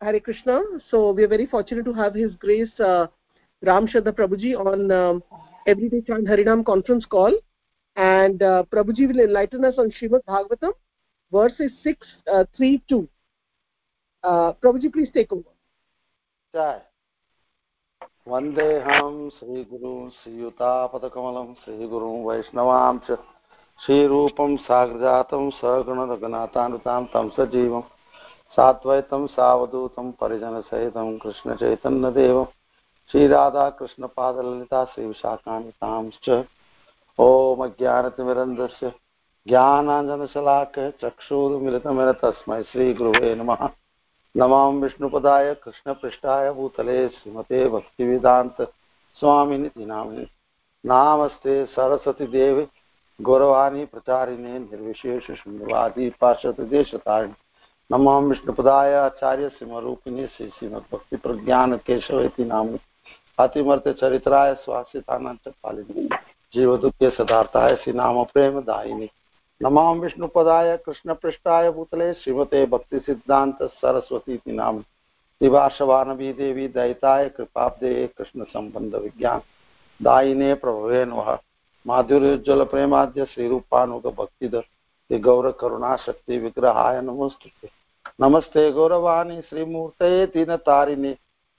Hare Krishna. So we are very fortunate to have His Grace uh, Ram Shraddha Prabhuji on um, Everyday Chant Harinam conference call. And uh, Prabhuji will enlighten us on Srimad Bhagavatam, verses 6, uh, 3, 2. Uh, Prabhuji, please take over. जय वन्देऽहं श्रीगुरुं श्रीयुतापदकमलं श्रीगुरुं वैष्णवां च श्रीरूपं साग्रजातं सगुणरघुनाथानुतां तं सजीवं साद्वैतं सावधूतं परिजनसहितं कृष्णचैतन्यदेवं। श्रीराधाकृष्णपादललिता श्रीविशाखान्वितांश्च ॐ अज्ञानतिमिरन्दस्य ज्ञानाञ्जनशलाकः तस्मै श्रीगुरुवे नमः। नमां विष्णुपदाय कृष्णपृष्ठाय भूतले श्रीमते भक्तिवेदान्त स्वामिनिति नामिनि नामस्ते सरस्वती देवे, गौरवाणी प्रचारिणे, निर्विशेष शून्यवादी पार्षदेशतारिणे नमां विष्णुपदाय आचार्य श्रीमरूपिणी श्री श्रीमद्भक्ति प्रज्ञान केशव इति नामिनि अतिमर्त्यचरित्राय स्वासितानां च पालिनि जीवदुःखे सदार्थाय श्रीनाम प्रेम दायिनि नमां विष्णुपदाय कृष्णपृष्ठाय भूतले श्रीमते भक्तिसिद्धान्त सरस्वती इति नाम शिवाशवानवी देवी दयिताय कृपाब्दे कृष्णसम्बन्ध विज्ञान दायिने प्रभवे नमः। माधुर्योज्ज्वल प्रेमाद्य श्रीरूपानुग भक्तिद श्री गौर विग्रहाय नमोस्तुते नमस्ते गौरवाणी श्रीमूर्तये दीनतारिणे,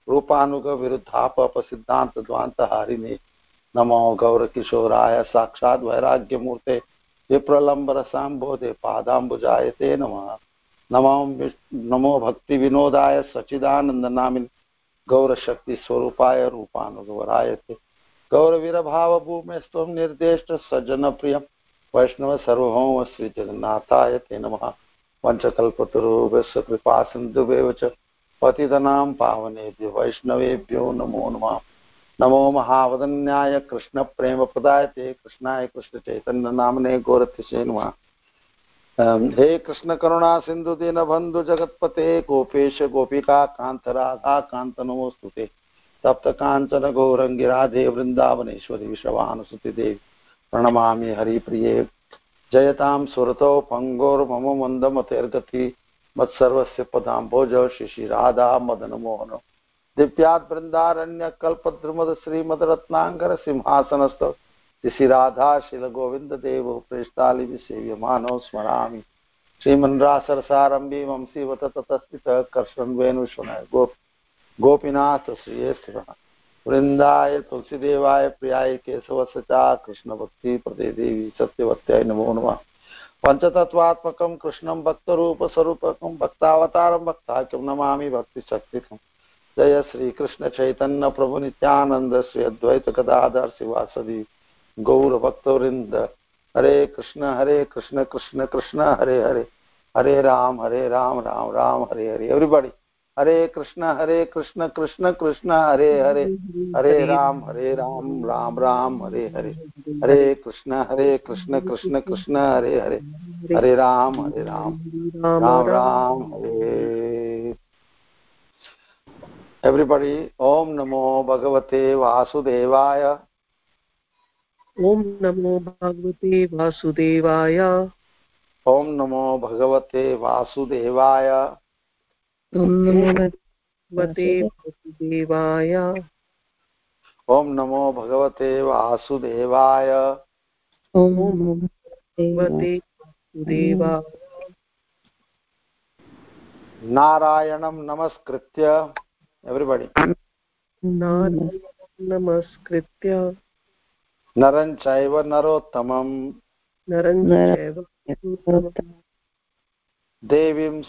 रूपानुग विरुद्धापप सिद्धान्त द्वान्तहारिणे नमो गौरकिशोराय साक्षात् वैराग्यमूर्ते विप्रलम्बरसाम्बोधे पादाम्बुजायते नमः। नमो नमो भक्तिविनोदाय सच्चिदानन्दनामिन् गौरशक्तिस्वरूपाय रूपानुगवरायते गौरवीरभावभूमेस्त्वं निर्देष्ट सज्जनप्रियं सर्वभौम श्रीजगन्नाथाय ते नमः। पञ्चकल्पतरुभ्यस्य कृपासिन्धुभ्येव च पतितनां पावनेभ्यो वैष्णवेभ्यो नमो नमः। नमो महावदन्याय कृष्णप्रेमप्रदाय ते कृष्णाय कृष्णचैतन्यनाम्ने गोरतिशे नमः। हे कृष्ण करुणा सिन्धु दीनबन्धु जगत्पते, गोपेश गोपिका कान्त राधा कान्त नमोऽस्तु ते। तप्त काञ्चन गौरङ्गि राधे वृन्दावनेश्वरी विश्रवानुसुति देवी प्रणमामि हरिप्रिये जयतां सुरतौ पङ्गोर्मम मन्दमतेर्गति मत्सर्वस्य पदां भोज शिशिराधा मदनमोहन दिव्याद्बृन्दारण्यकल्पद्रुमद श्रीमदरत्नाङ्करसिंहासनस्थौ शिशिराधा शिलगोविन्ददेवौ प्रेष्टालिविसेव्यमानौ स्मरामि। श्रीमन्रासरसारम्भी वंशी वत ततस्थितः कर्षन्वेनुशुनः गोप गोपीनाथ श्रिये स्थितः। वृन्दाय तुलसीदेवाय प्रियाय केशवसचा कृष्णभक्तिप्रदे देवी सत्यवत्याय नमो नम। नमः पञ्चतत्त्वात्मकं कृष्णं भक्तरूपस्वरूपकं भक्तावतारं भक्ताख्यं नमामि भक्तिशक्तिकम् जय Shri Krishna Chaitanya Prabhu Nityananda Shri Advaita Gadadhar शिवासदि Gaur Hare Krishna Hare Krishna Krishna Krishna, Hare Hare. Hare Ram Hare Ram Ram Ram, Hare Hare. Everybody Hare Krishna Hare Krishna Krishna Krishna Hare Hare Hare Ram Hare Ram Ram Ram Hare Hare Hare Krishna Hare Krishna Krishna Krishna Hare Hare Hare Ram Hare Ram Ram Ram Hare. Everybody om नमो भगवते वासुदेवाय। ओम नमो भगवते वासुदेवाय। ओम नमो भगवते bhagavate वासुदेवाय। ॐ नमो भगवते वासुदेवाय। ॐ नमो भगवते वासुदेवाय। नारायणं नमस्कृत्य। एव्रिबडि नमस्कृत्य। नरं चैव देवी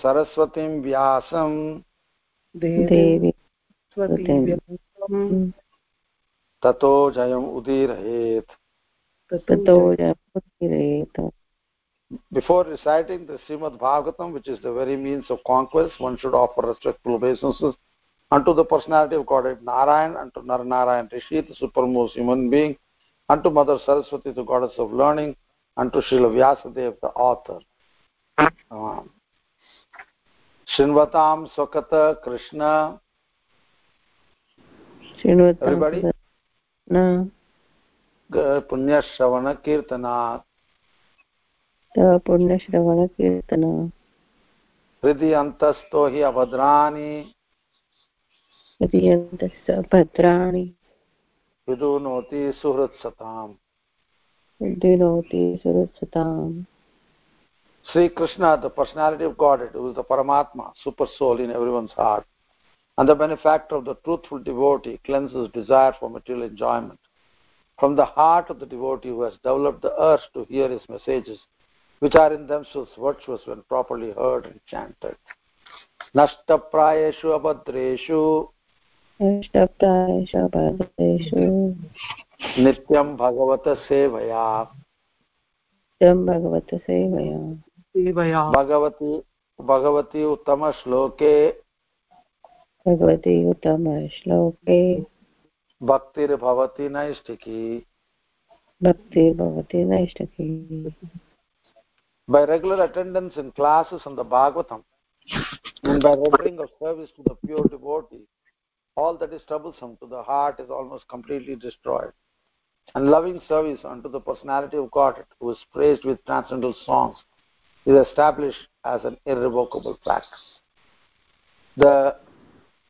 स्वतीव्यं tato jayam udirayet ततो Before reciting the Srimad Bhagavatam, which is the very means of conquest, one should offer respectful obeisances unto the personality of Godhead Narayan, unto Naranarayan Rishi, the supremmost human being, unto Mother Saraswati, the goddess of learning, unto Srila Vyasadeva, the author. Um, शृण्वतां स्वकत Krishna पुण्यश्रवणकीर्तनात् पुण्यश्रवणकीर्तन हृदि अन्तस्थो हि अभद्राणि भद्राणि विदुनोति सुहृत्सताम् विदुनोति सुहृत्सताम् Sri Krishna, the personality of Godhead, who is the Paramatma, super soul in everyone's heart, and the benefactor of the truthful devotee, cleanses desire for material enjoyment. From the heart of the devotee who has developed the urge to hear his messages, which are in themselves virtuous when properly heard and chanted. नष्टप्रायेषु अभद्रेषु अष्टप्रायेषु भद्रेषु नित्यं भगवत सेवया तं भगवत सेवया सेवया भगवती भगवती उत्तमश्लोके भगवति उत्तमश्लोके भक्तिर्भवति नैष्टिकी भक्तिर्भवति नैष्टकी by regular attendance in classes on the Bhagavatam and by rendering of service to the pure devotee, all that is troublesome to the heart is almost completely destroyed. And loving service unto the personality of God, who is praised with transcendental songs, is established as an irrevocable fact. The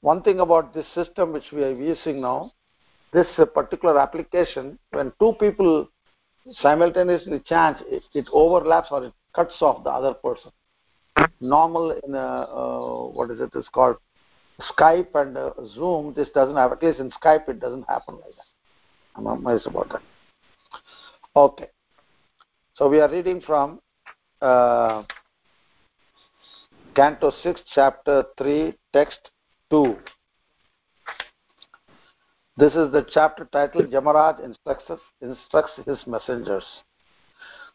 one thing about this system which we are using now, this particular application, when two people simultaneously chant, it, it overlaps or it cuts off the other person. Normal in a, uh, what is it is called Skype and uh, Zoom, this doesn't have, at least in Skype it doesn't happen like that. I'm amazed about that. Okay. So we are reading from uh, canto 6 chapter 3 text 2 this is the chapter titled Yamaraj instructs, instructs his messengers.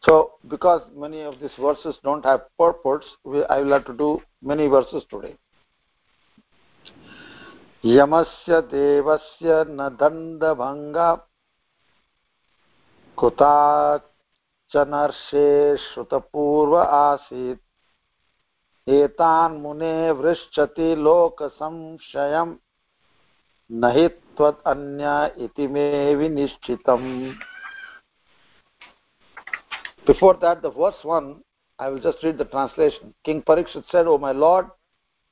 So, because many of these verses don't have purports, we, I will have to do many verses today. Yamasya devasya nadandabhanga kutat दण्डभङ्ग कुताचनर्षे श्रुतपूर्व आसीत् एतान् मुने वृश्चति लोकसंशयम् न हि त्वदन्य इति मे विनिश्चितम् Before that, the verse 1, I will just read the translation. King Parikshit said, O my Lord,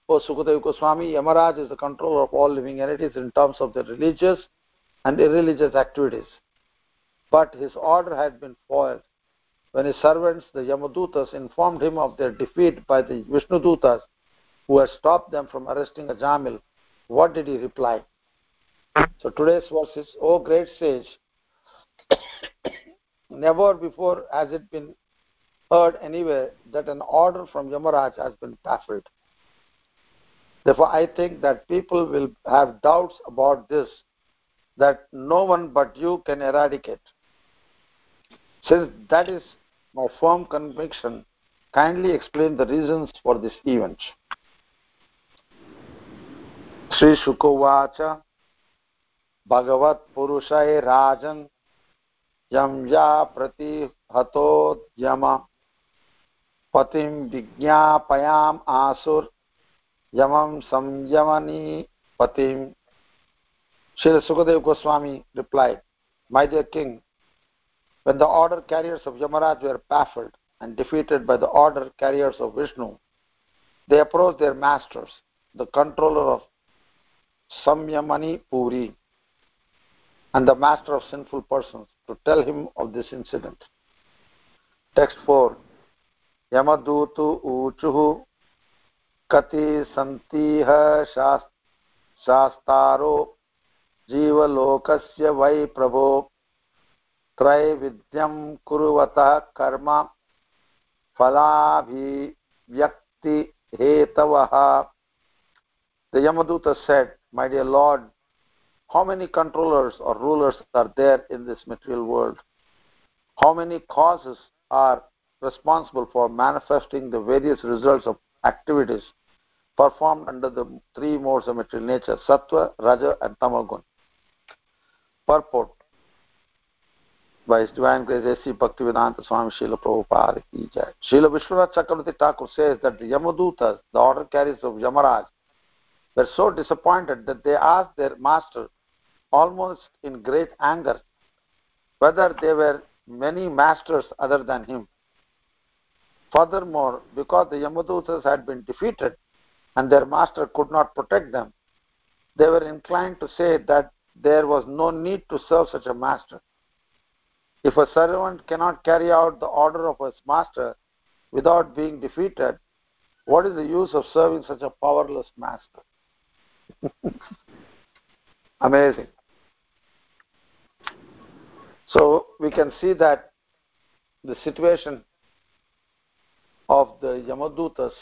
O Sukadeva Goswami, Yamaraj is the controller of all living entities in terms of their religious and irreligious activities. But his order had been foiled. When his servants, the Yamadutas, informed him of their defeat by the Vishnudutas, who had stopped them from arresting Ajamil, what did he reply? So today's verse is, O great sage, never before has it been heard anywhere that an order from Yamaraj has been baffled. Therefore, I think that people will have doubts about this that no one but you can eradicate. Since that is no firm conviction kindly explain the reasons for this event श्रीशुकुवाच भगवत्पुरुषै राजन् यं या प्रतिहतोद्यम पतिं asur yamam संयमनी patim Shri Sukadev Goswami replied, My dear king, When the order carriers of Yamaraj were baffled and defeated by the order carriers of Vishnu, they approached their masters, the controller of Samyamani Puri and the master of sinful persons, to tell him of this incident. Text 4 Yamadutu Uchuhu Kati Santiha Shastaro Jivalokasya Vai Prabhu त्रैविध्यं कुर्वतः कर्म फलाभिव्यक्तिहेतवः The Yamaduta said, My dear Lord, how many controllers or rulers are there in this material world? How many causes are responsible for manifesting the various results of activities performed under the three modes of material nature sattva raja and tamagun purport grace A.C. Bhaktivedanta Swami Srila Prabhupada ki jai. Srila Vishwanath Chakravarti Thakur says that the Yamadutas, the order carriers of Yamaraj, were so disappointed that they asked their master, almost in great anger, whether there were many masters other than him. Furthermore, because the Yamadutas had been defeated and their master could not protect them, they were inclined to say that there was no need to serve such a master. If a servant cannot carry out the order of his master without being defeated, what is the use of serving such a powerless master? Amazing. So we can see that the situation of the Yamadutas,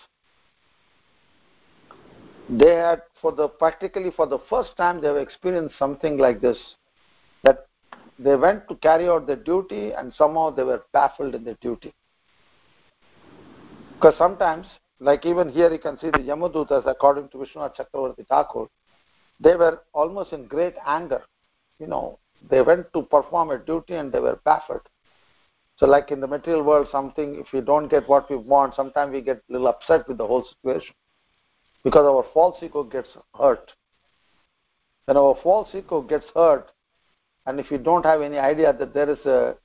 they had for the practically for the first time they have experienced something like this, that they went to carry out their duty and somehow they were baffled in their duty. Because sometimes, like even here you can see the Yamadutas, according to Vishwanath Chakravarti Thakur, they were almost in great anger. You know, they went to perform a duty and they were baffled. So like in the material world, something, if we don't get what we want, sometimes we get a little upset with the whole situation because our false ego gets hurt. When our false ego gets hurt, and if you don't have any idea that there is a,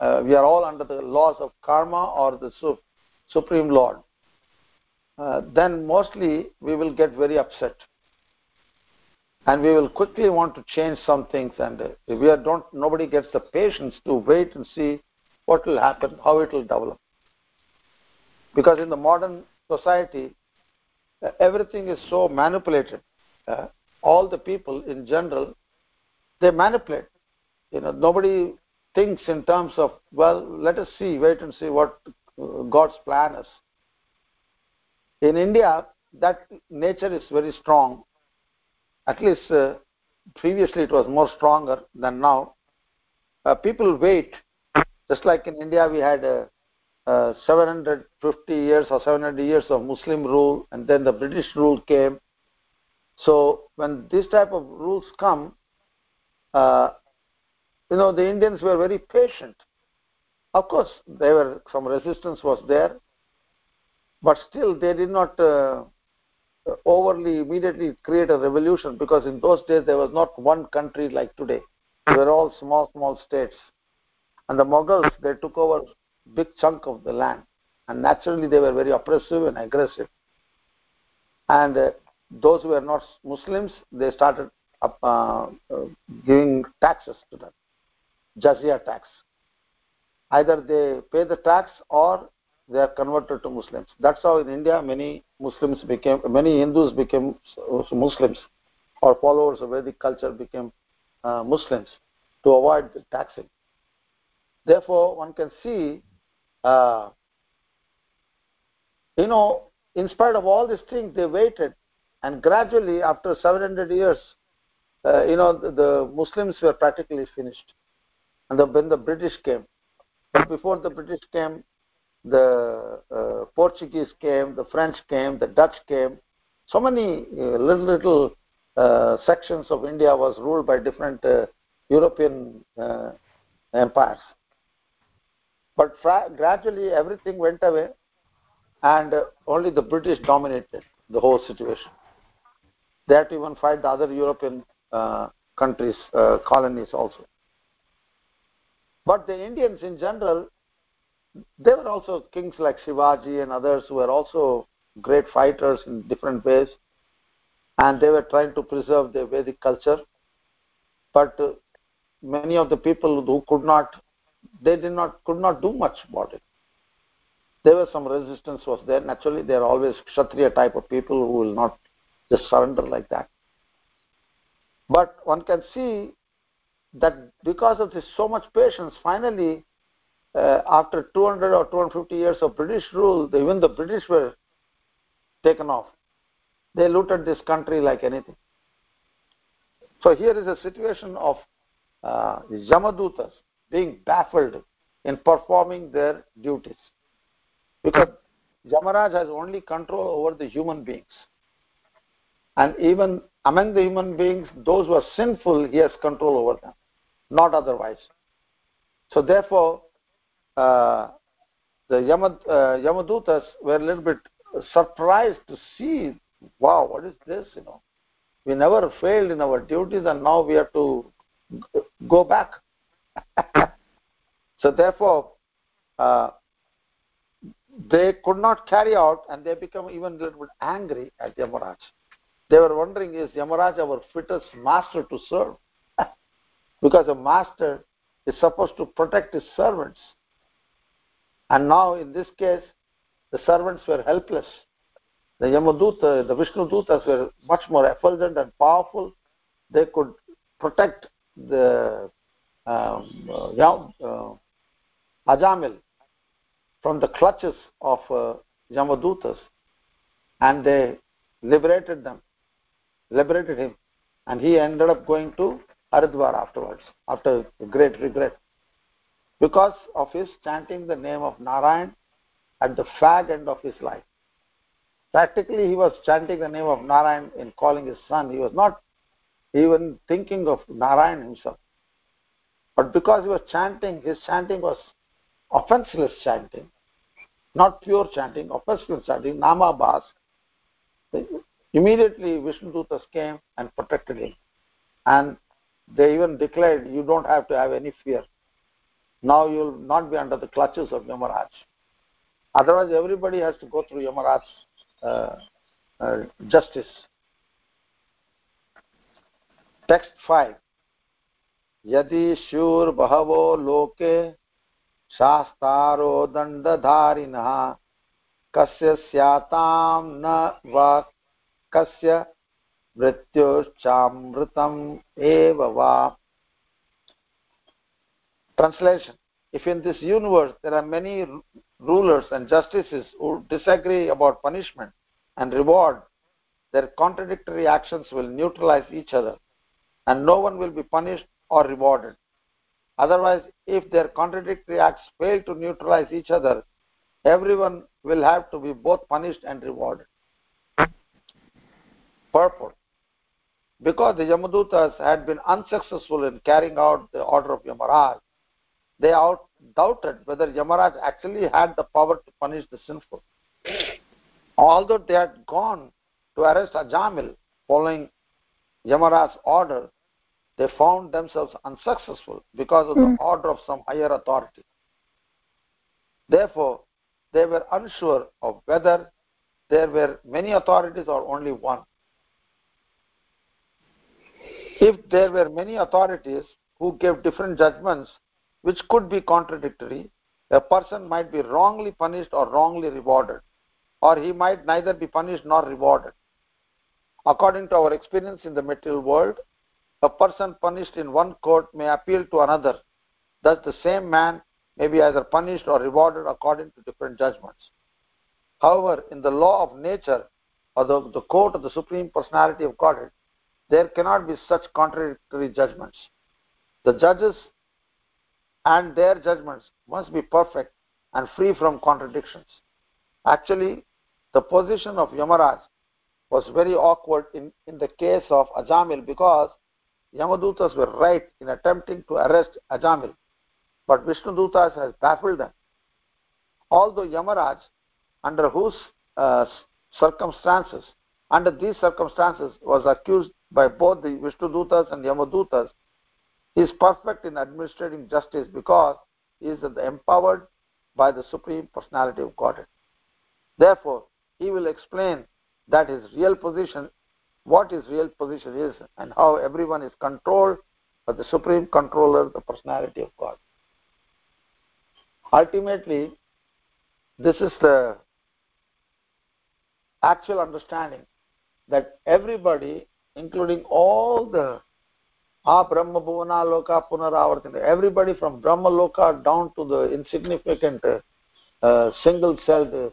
uh, we are all under the laws of karma or the su- Supreme Lord, uh, then mostly we will get very upset. And we will quickly want to change some things and if we are don't nobody gets the patience to wait and see what will happen how it will develop. Because in the modern society uh, everything is so manipulated uh, all the people in general they manipulate you know nobody thinks in terms of well let us see wait and see what god's plan is in india that nature is very strong at least uh, previously it was more stronger than now. Uh, people wait, just like in India we had uh, uh 750 years or 700 years of Muslim rule, and then the British rule came. So when this type of rules come, uh, you know the Indians were very patient. Of course, there were some resistance was there, but still they did not uh, overly immediately create a revolution because in those days there was not one country like today. They were all small, small states. And the Mughals, they took over big chunk of the land. And naturally they were very oppressive and aggressive. And uh, those who were not Muslims, they started uh, uh, giving taxes to them, jizya tax. Either they pay the tax or they are converted to Muslims. That's how in India many Muslims became, many Hindus became Muslims, or followers of Vedic culture became uh, Muslims to avoid the taxing. Therefore, one can see, uh, you know, in spite of all these things, they waited, and gradually, after 700 years, uh, you know, the, the, Muslims were practically finished. And the, when the British came, but before the British came, the uh, Portuguese came, the French came, the Dutch came. So many uh, little little uh, sections of India was ruled by different uh, European uh, empires. But gradually everything went away, and uh, only the British dominated the whole situation. They had even fight the other European countries, colonies also. But the Indians in general, there were also kings like Shivaji and others who were also great fighters in different ways, and they were trying to preserve their Vedic culture. But uh, many of the people who could not, they did not, could not do much about it. There was some resistance was there. Naturally, there are always Kshatriya type of people who will not just surrender like that. But one can see that because of this so much patience, finally uh, after 200 or 250 years of British rule, even the British were taken off. They looted this country like anything. So here is a situation of uh, Yamadutas being baffled in performing their duties. Because Yamaraj has only control over the human beings. And even among the human beings, those who are sinful, he has control over them, not otherwise. So therefore, uh, the Yamad, uh, Yamadutas were a little bit surprised to see, wow, what is this? You know, we never failed in our duties, and now we have to go back. so therefore, uh, they could not carry out, and they become even a little bit angry at Yamaraj. They were wondering, is Yamaraj our fittest master to serve? because a master is supposed to protect his servants. And now, in this case, the servants were helpless. The Yamaduta, the Vishnu Dutas were much more effulgent and powerful. They could protect the um, uh, uh, Ajamil from the clutches of uh, Yamadutas and they liberated them, liberated him. And he ended up going to Haridwar afterwards, after great regret. Because of his chanting the name of Narayan at the fag end of his life. Practically, he was chanting the name of Narayan in calling his son. He was not even thinking of Narayan himself. But because he was chanting, his chanting was offenseless chanting, not pure chanting, offenseless chanting, Nama Bas. Immediately, Vishnu Dutas came and protected him. And they even declared, You don't have to have any fear. Now you will not be under the clutches of Yamaraj. Otherwise, everybody has to go through Yamaraj's uh, uh, justice. Text 5 यदि शूर्बहवो लोके शास्तारो दण्डधारिणः कस्य स्यातां न वा कस्य मृत्युश्चामृतम् एव वा Translation If in this universe there are many rulers and justices who disagree about punishment and reward, their contradictory actions will neutralize each other, and no one will be punished or rewarded. Otherwise, if their contradictory acts fail to neutralize each other, everyone will have to be both punished and rewarded. Purport. Because the Yamadutas had been unsuccessful in carrying out the order of Yamaraj, they out doubted whether Yamaraj actually had the power to punish the sinful. Although they had gone to arrest Ajamil following Yamaraj's order, they found themselves unsuccessful because of the mm. order of some higher authority. Therefore, they were unsure of whether there were many authorities or only one. If there were many authorities who gave different judgments which could be contradictory, a person might be wrongly punished or wrongly rewarded, or he might neither be punished nor rewarded. According to our experience in the material world, a person punished in one court may appeal to another. Thus, the same man may be either punished or rewarded according to different judgments. However, in the law of nature or the, the court of the Supreme Personality of Godhead, there cannot be such contradictory judgments. The judges and their judgments must be perfect and free from contradictions. Actually, the position of Yamaraj was very awkward in, in the case of Ajamil because Yamadutas were right in attempting to arrest Ajamil, but Vishnudutas has baffled them. Although Yamaraj, under whose uh, circumstances, under these circumstances, was accused by both the Vishnudutas and Yamadutas, he is perfect in administering justice because he is empowered by the Supreme Personality of Godhead. Therefore, he will explain that his real position what his real position is and how everyone is controlled by the supreme controller, the personality of God. Ultimately, this is the actual understanding that everybody, including all the Ah Brahma Bhuvana Loka everybody from Brahma Loka down to the insignificant uh, single celled uh,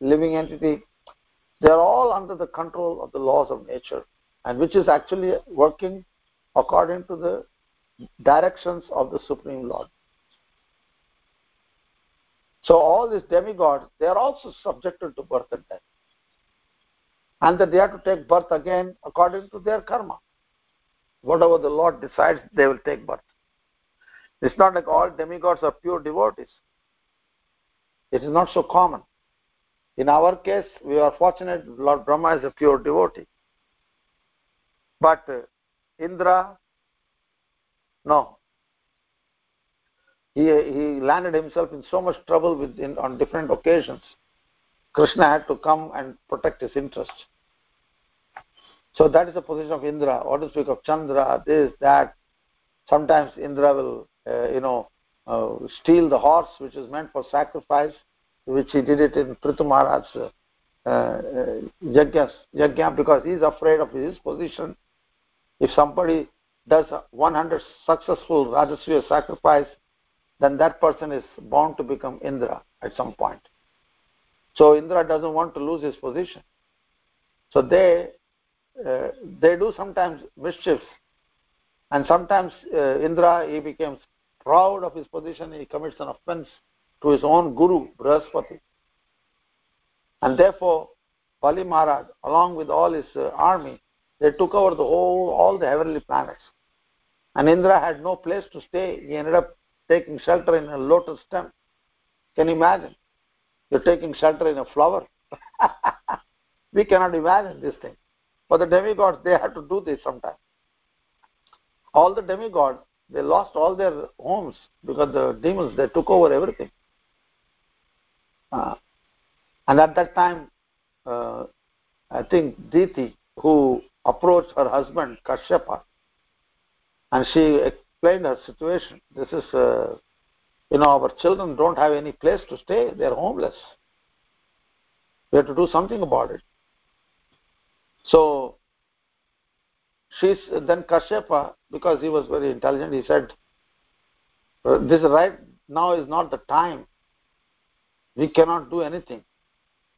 living entity they are all under the control of the laws of nature, and which is actually working according to the directions of the Supreme Lord. So all these demigods, they are also subjected to birth and death. And that they have to take birth again according to their karma. Whatever the Lord decides, they will take birth. It's not like all demigods are pure devotees. It is not so common. In our case, we are fortunate Lord Brahma is a pure devotee. But uh, Indra, no. He, he landed himself in so much trouble with, in, on different occasions. Krishna had to come and protect his interests. So that is the position of Indra. What to speak of Chandra, this, that. Sometimes Indra will, uh, you know, uh, steal the horse which is meant for sacrifice, which he did it in Prithu Maharaj's uh, uh, yajna, because he is afraid of his position. If somebody does 100 successful Rajasuya sacrifice, then that person is bound to become Indra at some point. So Indra doesn't want to lose his position. So they uh, they do sometimes mischief, and sometimes uh, Indra he becomes proud of his position. He commits an offense to his own guru Brihaspati, and therefore Bali Maharaj, along with all his uh, army, they took over the whole all the heavenly planets. And Indra had no place to stay. He ended up taking shelter in a lotus stem. Can you imagine? You're taking shelter in a flower. we cannot imagine this thing. For the demigods, they had to do this sometimes. All the demigods, they lost all their homes because the demons, they took over everything. Uh, and at that time, uh, I think Diti, who approached her husband, Kashyapa, and she explained her situation. This is, uh, you know, our children don't have any place to stay. They're homeless. We have to do something about it. So she's then Kashyapa, because he was very intelligent, he said, uh, "This right now is not the time. We cannot do anything.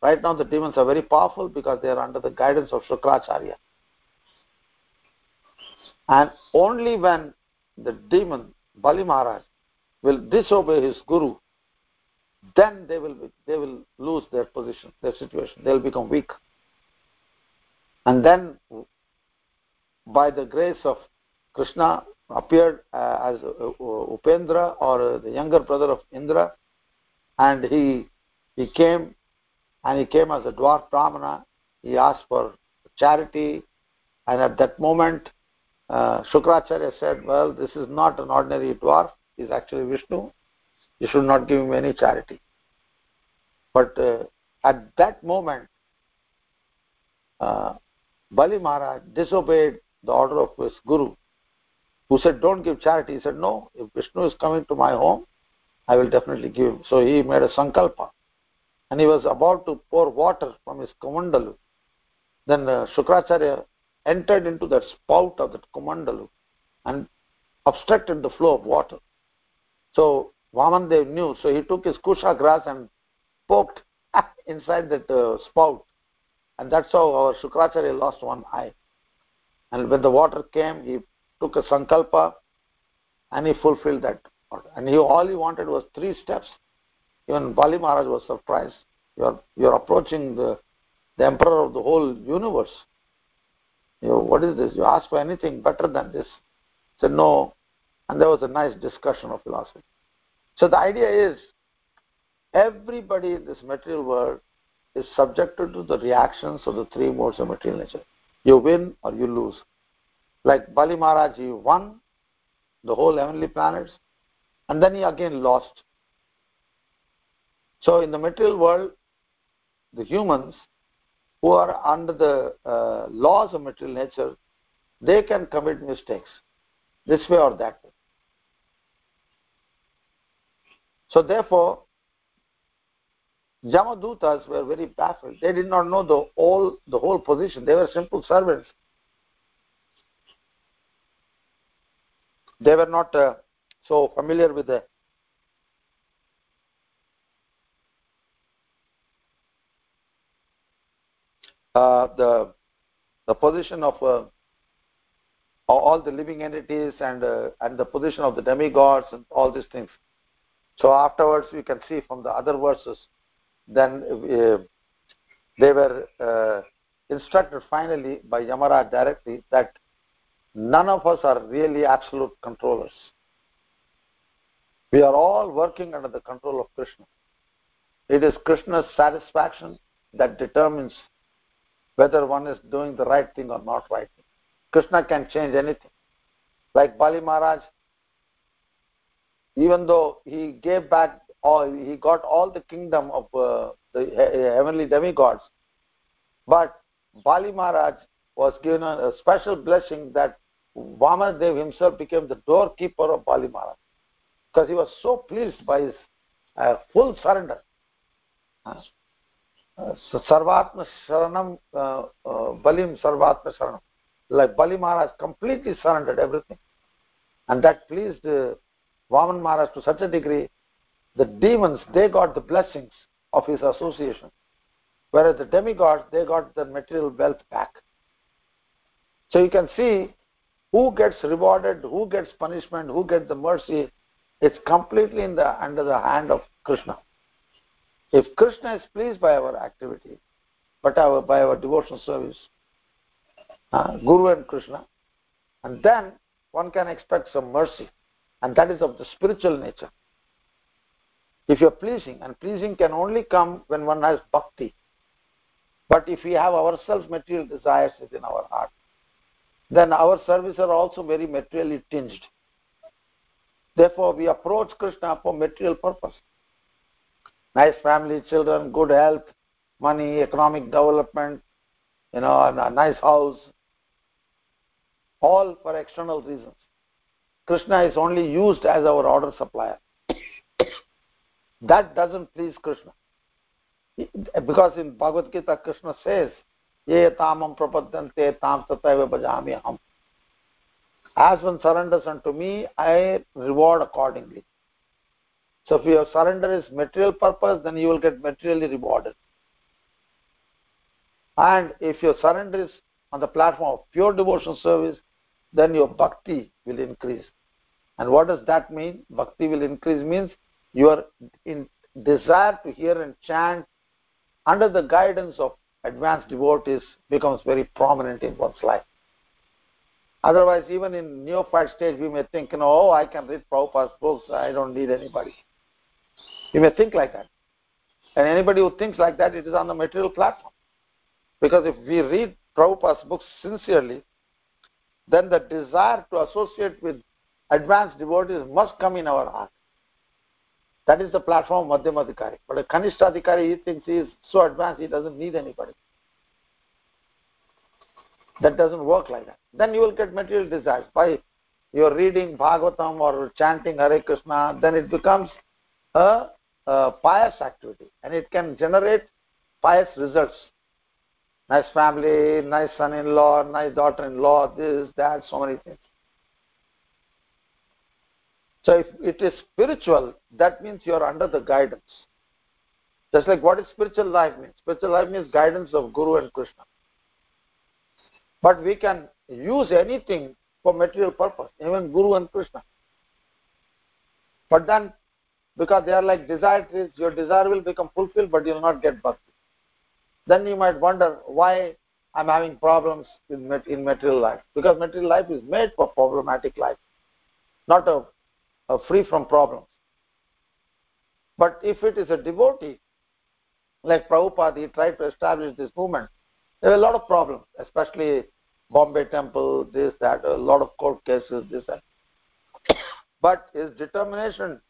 Right now, the demons are very powerful because they are under the guidance of Shukracharya. And only when the demon Bali Maharaj will disobey his guru, then they will they will lose their position, their situation. They will become weak. And then, by the grace of Krishna, appeared uh, as uh, Upendra or uh, the younger brother of Indra, and he he came, and he came as a dwarf brahmana. He asked for charity, and at that moment, uh, Shukracharya said, "Well, this is not an ordinary dwarf; he's actually Vishnu. You should not give him any charity." But uh, at that moment, uh, Bali Maharaj disobeyed the order of his guru, who said, Don't give charity. He said, No, if Vishnu is coming to my home, I will definitely give. So he made a sankalpa. And he was about to pour water from his kamandalu. Then uh, Shukracharya entered into that spout of that kamandalu and obstructed the flow of water. So Vamandev knew, so he took his kusha grass and poked inside that uh, spout and that's how our Shukracharya lost one eye. And when the water came, he took a sankalpa and he fulfilled that. And he, all he wanted was three steps. Even Bali Maharaj was surprised. You're, you're approaching the, the emperor of the whole universe. You know, what is this? You ask for anything better than this. He said, no. And there was a nice discussion of philosophy. So the idea is everybody in this material world is subjected to the reactions of the three modes of material nature. You win or you lose. Like Bali Maharaj, he won the whole heavenly planets and then he again lost. So in the material world, the humans who are under the uh, laws of material nature, they can commit mistakes this way or that way. So therefore, Yamadutas were very baffled. They did not know the whole, the whole position. They were simple servants. They were not uh, so familiar with the uh, the the position of uh, all the living entities and uh, and the position of the demigods and all these things. So afterwards, we can see from the other verses then uh, they were uh, instructed finally by Yamaraj directly that none of us are really absolute controllers. We are all working under the control of Krishna. It is Krishna's satisfaction that determines whether one is doing the right thing or not right thing. Krishna can change anything. Like Bali Maharaj, even though he gave back all he got all the kingdom of uh, the heavenly demigods but bali maharaj was given a, special blessing that Vamandev himself became the doorkeeper of Bali Maharaj because he was so pleased by his uh, full surrender. Uh, Sarvatma Sharanam, uh, uh, Balim Sarvatma Sharanam. Like Bali Maharaj completely surrendered everything. And that pleased uh, Vaman Maharaj to such a degree, the demons, they got the blessings of his association. Whereas the demigods, they got the material wealth back. So you can see who gets rewarded, who gets punishment, who gets the mercy. It's completely in the under the hand of Krishna. If Krishna is pleased by our activity, but our, by our devotional service, uh, Guru and Krishna, and then one can expect some mercy, and that is of the spiritual nature. If you're pleasing, and pleasing can only come when one has bhakti. But if we have ourselves material desires within our heart, then our services are also very materially tinged. Therefore, we approach Krishna for material purpose. Nice family, children, good health, money, economic development, you know, a nice house, all for external reasons. Krishna is only used as our order supplier. That doesn't please Krishna. Because in Bhagavad Gita, Krishna says, Ye tamam prapaddante tam tataiva bhajami aham. As one surrenders unto me, I reward accordingly. So if your surrender is material purpose, then you will get materially rewarded. And if your surrender is on the platform of pure devotional service, then your bhakti will increase. And what does that mean? Bhakti will increase means your in desire to hear and chant under the guidance of advanced devotees becomes very prominent in one's life. Otherwise, even in neophyte stage, we may think, you know, oh, I can read Prabhupada's books, I don't need anybody. You may think like that. And anybody who thinks like that, it is on the material platform. Because if we read Prabhupada's books sincerely, then the desire to associate with advanced devotees must come in our heart. That is the platform of Madhyamadhikari. But a Kanishtadhikari, he thinks he is so advanced, he doesn't need anybody. That doesn't work like that. Then you will get material desires. By your reading Bhagavatam or chanting Hare Krishna, then it becomes a, a pious activity and it can generate pious results. Nice family, nice son-in-law, nice daughter-in-law, this, that, so many things. So if it is spiritual, that means you are under the guidance. Just like what is spiritual life means? Spiritual life means guidance of Guru and Krishna. But we can use anything for material purpose, even Guru and Krishna. But then, because they are like desire trees, your desire will become fulfilled, but you will not get bhakti. Then you might wonder why I'm having problems in, in material life. Because material life is made for problematic life, not a uh, free from problems. But if it is a devotee, like Prabhupada, he tried to establish this movement, there were a lot of problems, especially Bombay Temple, this, that, a lot of court cases, this, that. but his determination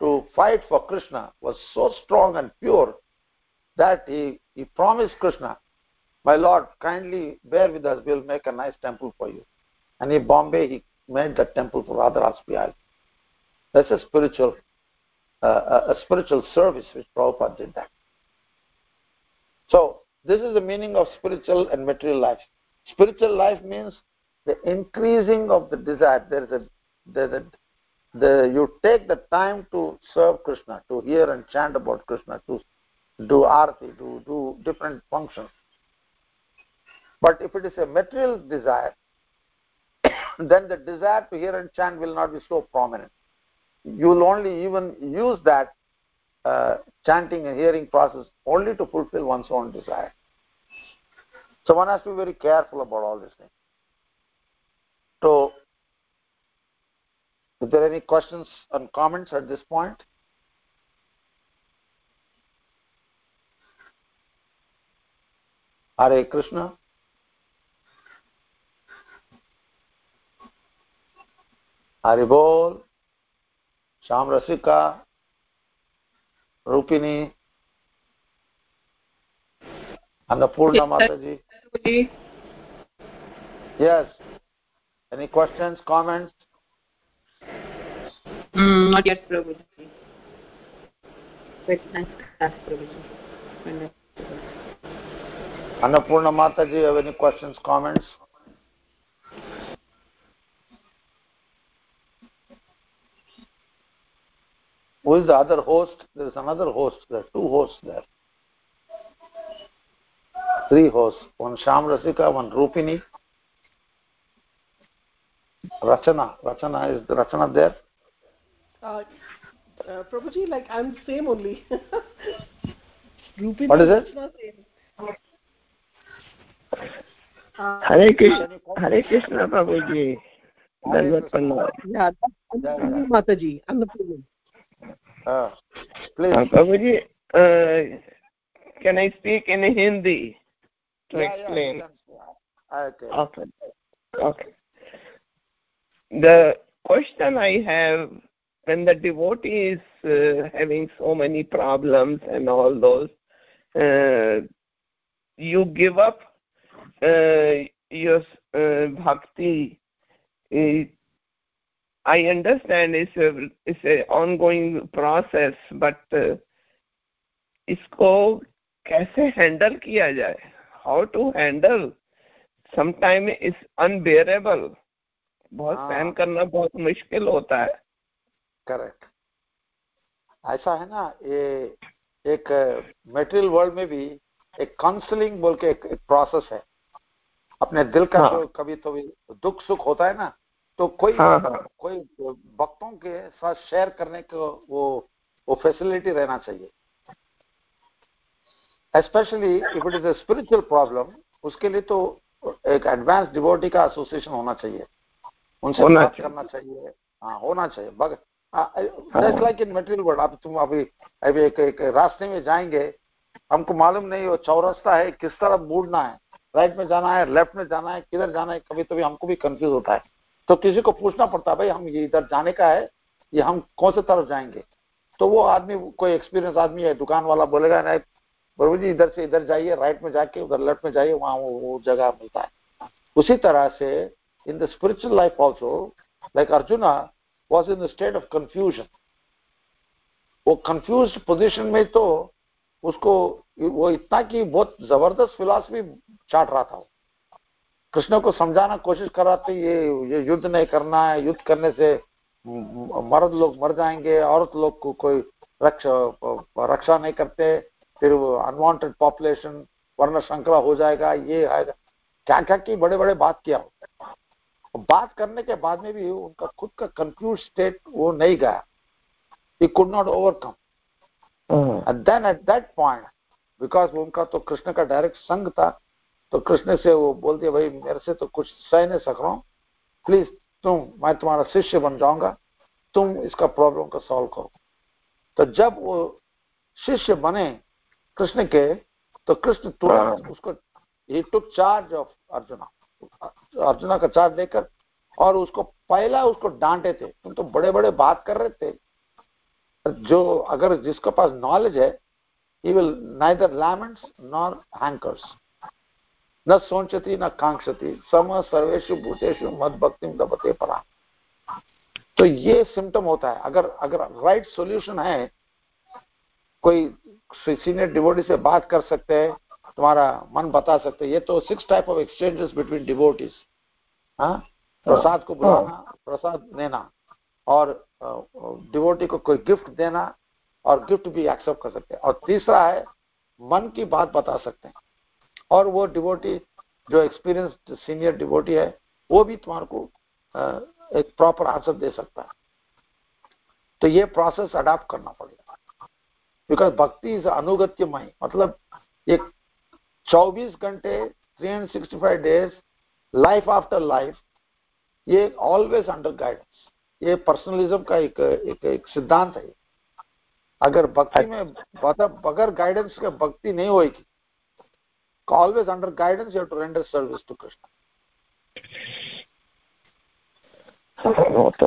to fight for Krishna was so strong and pure that he, he promised Krishna, My Lord, kindly bear with us, we'll make a nice temple for you. And in Bombay, he made that temple for Radha Rasbihari. That's a spiritual, uh, a spiritual service which Prabhupada did that. So this is the meaning of spiritual and material life. Spiritual life means the increasing of the desire. There is a, there's a the, you take the time to serve Krishna, to hear and chant about Krishna, to do arati, to do different functions. But if it is a material desire, then the desire to hear and chant will not be so prominent you will only even use that uh, chanting and hearing process only to fulfill one's own desire. So one has to be very careful about all these things. So, is there any questions and comments at this point? Hare Krishna. Hare Bol. Shyam Rasika रूपिणी Annapurna Mata ji yes any question comments Annapurna Mata ji any question comments Who is the other host? There is another host. There are two hosts there. Three hosts. One Sham Rasika, one Rupini. Rachana. Rachana is Rachana there? Uh, uh, Prabhuji, like I'm same only. Rupini What is it? Same. Uh, Hare Krishna, Hare Krishna, Prabhuji. Dandavat Pranam. yeah, that's Annapurna Mataji. Annapurna. Uh, please. Uh, can I speak in Hindi to Yeah, yeah, explain? can- Okay. Okay. Okay. The question I have when the devotee is uh, having so many problems and all those, uh, you give up uh, your uh, bhakti. Uh, I understand it's a it's a ongoing process, but uh, इसको कैसे handle किया जाए? How to handle sometime is unbearable बहुत हाँ। सहन करना बहुत मुश्किल होता है। करेक्ट ऐसा है ना ये एक मेटेरियल वर्ल्ड में भी एक काउंसलिंग बोल के एक, एक प्रोसेस है। अपने दिल का हाँ। जो कभी तो भी दुख सुख होता है ना तो कोई हाँ, हाँ। कोई भक्तों के साथ शेयर करने को वो वो फैसिलिटी रहना चाहिए। Specially if it is a spiritual problem उसके लिए तो एक एडवांस डिवोटी का एसोसिएशन होना चाहिए। उनसे होना बात चाहिए। करना चाहिए। हाँ होना चाहिए। But just like in material world अब तुम अभी अभी एक, एक रास्ते में जाएँगे हमको मालूम नहीं वो चौरस्ता है किस तरफ़ मुड़ना है। राइट में जाना है लेफ़्ट में जाना है किधर जाना है कभी कभी हमको भी कंफ्यूज होता है। तो किसी को पूछना पड़ता है भाई हम ये इधर जाने का है ये हम कौन से तरफ़ जाएँगे? तो वो आदमी कोई एक्सपीरियंस आदमी है दुकान वाला बोलेगा नहीं प्रभु जी इधर से इधर जाइए राइट में जाके उधर लेफ़्ट में जाइए वहाँ वो, वो जगह मिलता है। उसी तरह से in the spiritual life also like Arjuna was in the state of confusion वो कंफ्यूज पोजिशन में तो उसको वो इतना कि बहुत ज़बरदस्त फिलॉसफी चाट रहा था वो। कृष्ण को समझाना कोशिश कर रहा था ये ये युद्ध नहीं करना है युद्ध करने से मर्द लोग मर जाएँगे औरत लोग को कोई रक्षा रक्षा नहीं करते फिर अनवांटेड पॉपुलेशन वर्ण श्रृंखला हो जाएगा ये आएगा क्या क्या की बड़े बड़े बात किया बात करने के बाद में भी उनका खुद का कंफ्यूज स्टेट वो नहीं गया। He could not overcome then at that point because उनका तो कृष्ण का डायरेक्ट संग था तो कृष्ण से वो बोल दिया भाई मेरे से तो कुछ सह नहीं सक रहा हूँ। प्लीज़ तुम मैं तुम्हारा शिष्य बन जाऊँगा। तुम इसका प्रॉब्लम को सॉल्व करो। तो जब वो शिष्य बने कृष्ण के तो कृष्ण तुरंत उसको he took charge of Arjuna Arjuna का चार्ज लेकर और उसको पहला उसको डांटे थे। तुम तो बड़े बड़े बात कर रहे थे। जो अगर जिसके पास नॉलेज है he will neither laments nor hankers न सोचती न कांक्षति सम सर्वेशु भूतेषु मद भक्ति दबते परा तो ये सिम्टम होता है, अगर अगर राइट सॉल्यूशन है, कोई सीनियर डिवोटी से बात कर सकते हैं, तुम्हारा मन बता सकते हैं। ये तो six type of exchanges between devotees prasad को बुलाना, प्रसाद देना, और डिवोटी को कोई गिफ्ट देना, और गिफ्ट भी एक्सेप्ट कर सकते हैं। और तीसरा है, मन की बात बता सकते हैं। और वो डिवोटी जो एक्सपीरियंस सीनियर डिवोटी है वो भी तुम्हारे को एक प्रॉपर आंसर दे सकता है। तो ये प्रोसेस अडॉप्ट करना पड़ेगा। बिकॉज़ भक्ति इज़ अनुगत्य अनुगत्यमय मतलब एक 24 घंटे 365 डेज़ लाइफ आफ्टर लाइफ ये ऑलवेज अंडर गाइडेंस ये पर्सनलिज्म का एक एक, एक सिद्धांत है अगर भक्ति में बगैर गाइडेंस के भक्ति नहीं होगी always under guidance you to render service to Krishna वो तो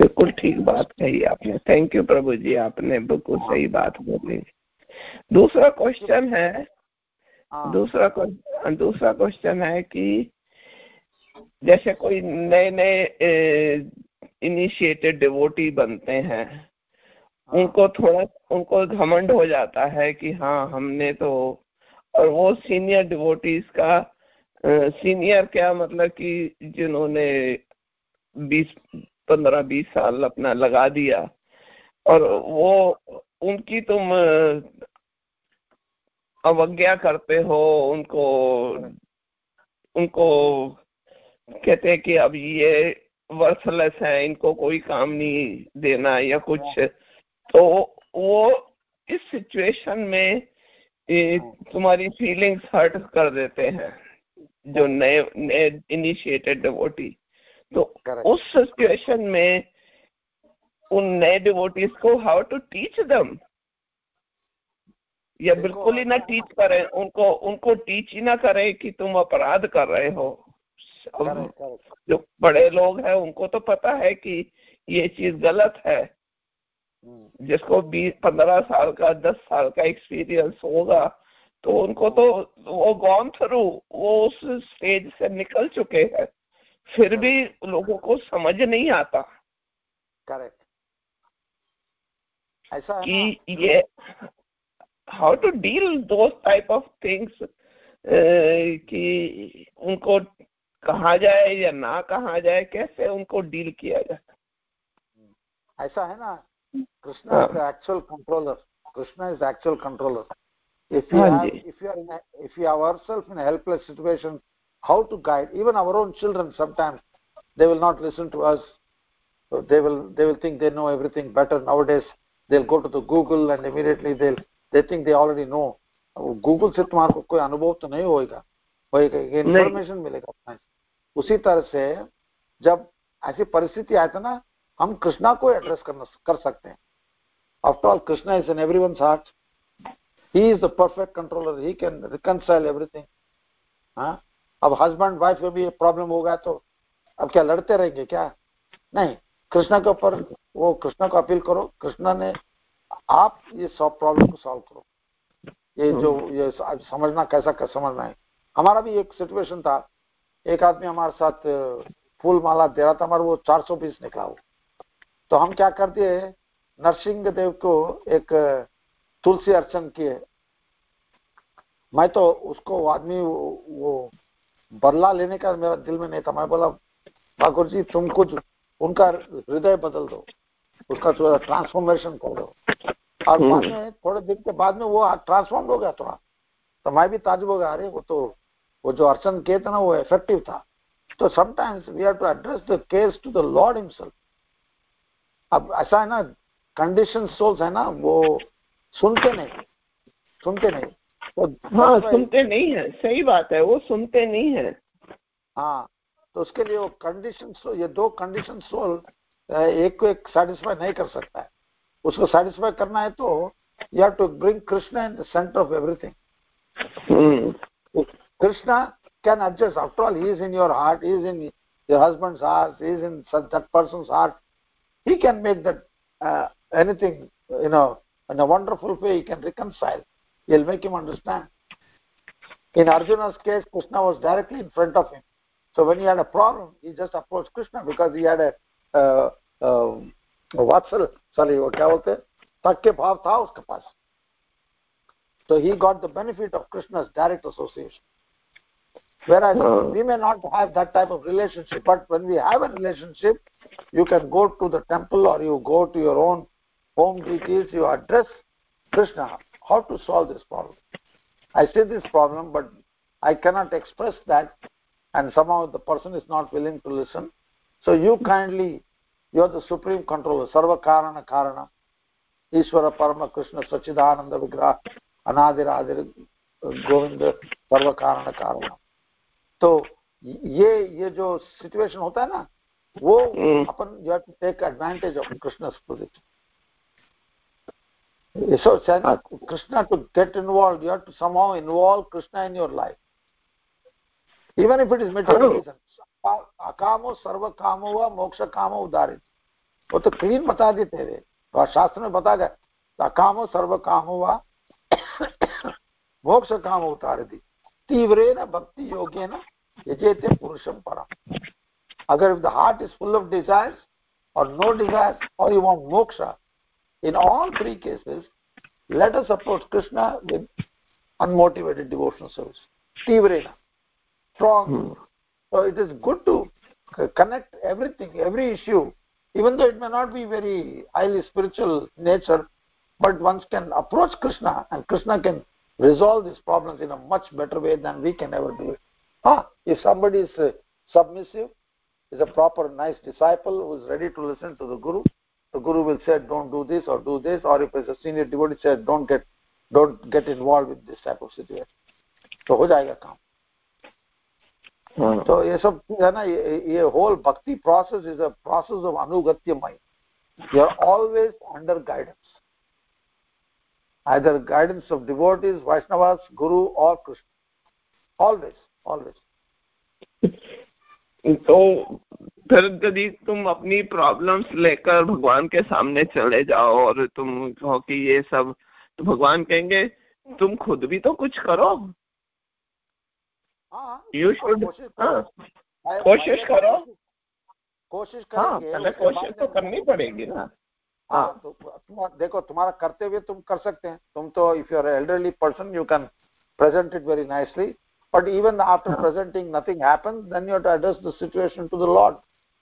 बिल्कुल ठीक बात कही आपने। थैंक यू प्रभु जी आपने बिल्कुल सही बात बोली। दूसरा क्वेश्चन है हाँ। दूसरा दूसरा क्वेश्चन है कि जैसे कोई नए नए इनिशिएटेड डिवोटी बनते हैं हाँ। उनको थोड़ा, उनको घमंड हो जाता है कि हाँ हमने तो और वो सीनियर डिवोटीज का सीनियर क्या मतलब कि जिन्होंने बीस, पंद्रह, बीस साल अपना लगा दिया। और वो, उनकी तुम अवज्ञा करते हो, उनको उनको कहते हैं कि अब ये वर्थलेस है, इनको कोई काम नहीं देना या कुछ तो वो इस सिचुएशन में तुम्हारी फीलिंग्स हर्ट कर देते हैं जो नए नए इनिशिएटेड डिवोटी तो उस सिचुएशन में उन नए डिवोटीज को हाउ टू टीच दम या बिल्कुल ही ना टीच करें उनको उनको टीच ही ना करें कि तुम अपराध कर रहे हो। जो बड़े लोग हैं उनको तो पता है कि ये चीज़ गलत है। जिसको बीस पंद्रह साल का दस साल का एक्सपीरियंस होगा तो उनको तो वो गॉन थ्रू वो उस स्टेज से निकल चुके हैं। फिर भी लोगों को समझ नहीं आता। करेक्ट ऐसा है कि ये how to deal those type of things कि उनको कहा जाए या ना कहा जाए कैसे उनको डील किया जाए। ऐसा है ना? Krishna is the actual controller Krishna is the actual controller if you हाँ have if you are in a, if you have ourselves in a helpless situation how to guide even our own children sometimes they will not listen to us So they will they will think they know everything better nowadays they'll go to the google and immediately they'll they think they already know Google से तुम्हारे को कोई अनुभव तो नहीं होएगा information मिलेगा उसी तरह से जब ऐसी परिस्थिति आए तो ना हम कृष्णा को एड्रेस करना, कर सकते हैं। After Krishna is in everyone's heart he is the perfect controller. He can reconcile everything. हाँ? अब हस्बैंड वाइफ में भी प्रॉब्लम होगा तो अब क्या लड़ते रहेंगे क्या? नहीं। कृष्णा के ऊपर वो कृष्णा को अपील करो। कृष्णा ने आप ये सब प्रॉब्लम को सॉल्व करो। ये जो ये समझना कैसा कैसा समझना है। हमारा भी एक सिचुएशन था। एक आदमी हमारे साथ फूल माला दे रहा था, हमारा वो चार सौ बीस निकला वो। तो हम क्या कर दिए नरसिंह देव को एक तुलसी अर्चन किए। मैं तो उसको आदमी वो, वो बदला लेने का मेरा दिल में नहीं था। मैं बोला ठाकुर जी तुम कुछ उनका हृदय बदल दो उसका थोड़ा ट्रांसफॉर्मेशन कर दो। और बाद में थोड़े दिन के बाद में वो ट्रांसफॉर्म हो गया थोड़ा। तो मैं भी ताजुब हो गया। अरे वो तो वो जो अर्चन किए थे ना वो इफ़ेक्टिव था। तो sometimes we have to address the case to the lord himself अब ऐसा है ना कंडीशन सोल्स है ना वो सुनते नहीं सुनते नहीं तो हाँ सुनते नहीं है सही बात है वो सुनते नहीं है हाँ तो उसके लिए वो कंडीशन ये दो कंडीशन सोल एक को एक सेटिस्फाई नहीं कर सकता है उसको सेटिस्फाई करना है तो you have to bring Krishna in the centre of everything Krishna can adjust. After all, he is in your heart, he is in your husband's heart, he is in such that person's heart. He can make that uh, anything, you know, in a wonderful way, he can reconcile. He'll make him understand. In Arjuna's case, Krishna was directly in front of him. So when he had a problem, he just approached Krishna because he had a uh, uh, vatsal, sorry, वो क्या बोलते हैं? तक के भाव था उसके पास. So he got the benefit of Krishna's direct association. Whereas Hmm. we may not have that type of relationship, but when we have a relationship, you can go to the temple or you go to your own home deities, you address Krishna, how to solve this problem. I see this problem, but I cannot express that, and somehow the person is not willing to listen. So you kindly, you are the supreme controller, Sarva Karana Karana, Ishvara Parama Krishna Sachidananda Vigraha, Anadir Adir Govinda Sarva Karana Karana. तो ये ये जो situation होता है ना वो हम्म। अपन you have to take advantage of Krishna position Krishna to get involve you have to somehow involve Krishna in your life even if it is matter अकामो सर्व कामो व मोक्ष कामो उदारित वो तो क्लीन बता देते थे और शास्त्र में बता गए अकामो सर्व काम हुआ मोक्ष काम उतार दी तीव्रेण भक्ति योगेन यजेते पुरुषम परम अगर the heart is full of desires or no desires or you want moksha in all three cases let us approach krishna with unmotivated devotional service tivrena strong Hmm. so it is good to connect everything every issue even though it may not be very highly spiritual nature but one can approach krishna and krishna can resolve these problems in a much better way than we can ever do it ah if somebody is uh, submissive is a proper nice disciple who is ready to listen to the guru the guru will say don't do this or do this or if it's a senior devotee says don't get don't get involved with this type of situation तो हो जाएगा काम हाँ, तो ये सब चीज है ना ये ये होल भक्ति process is a process of अनुगत्यमय you are always under guidance Either guidance of devotees vaishnavas guru or krishna always always तो फिर यदि तुम अपनी प्रॉब्लम्स लेकर भगवान के सामने चले जाओ और तुम कहो कि ये सब तो भगवान कहेंगे तुम खुद भी तो कुछ करो हाँ यू शुड कोशिश करो। हाँ कोशिश करो। कोशिश हाँ करेंगे कोशिश तो करनी पड़ेगी ना हाँ। देखो तुम्हारा करते हुए तुम कर सकते हैं। तुम तो if you elderly person you can present it very nicely but even after presenting nothing situation to the lord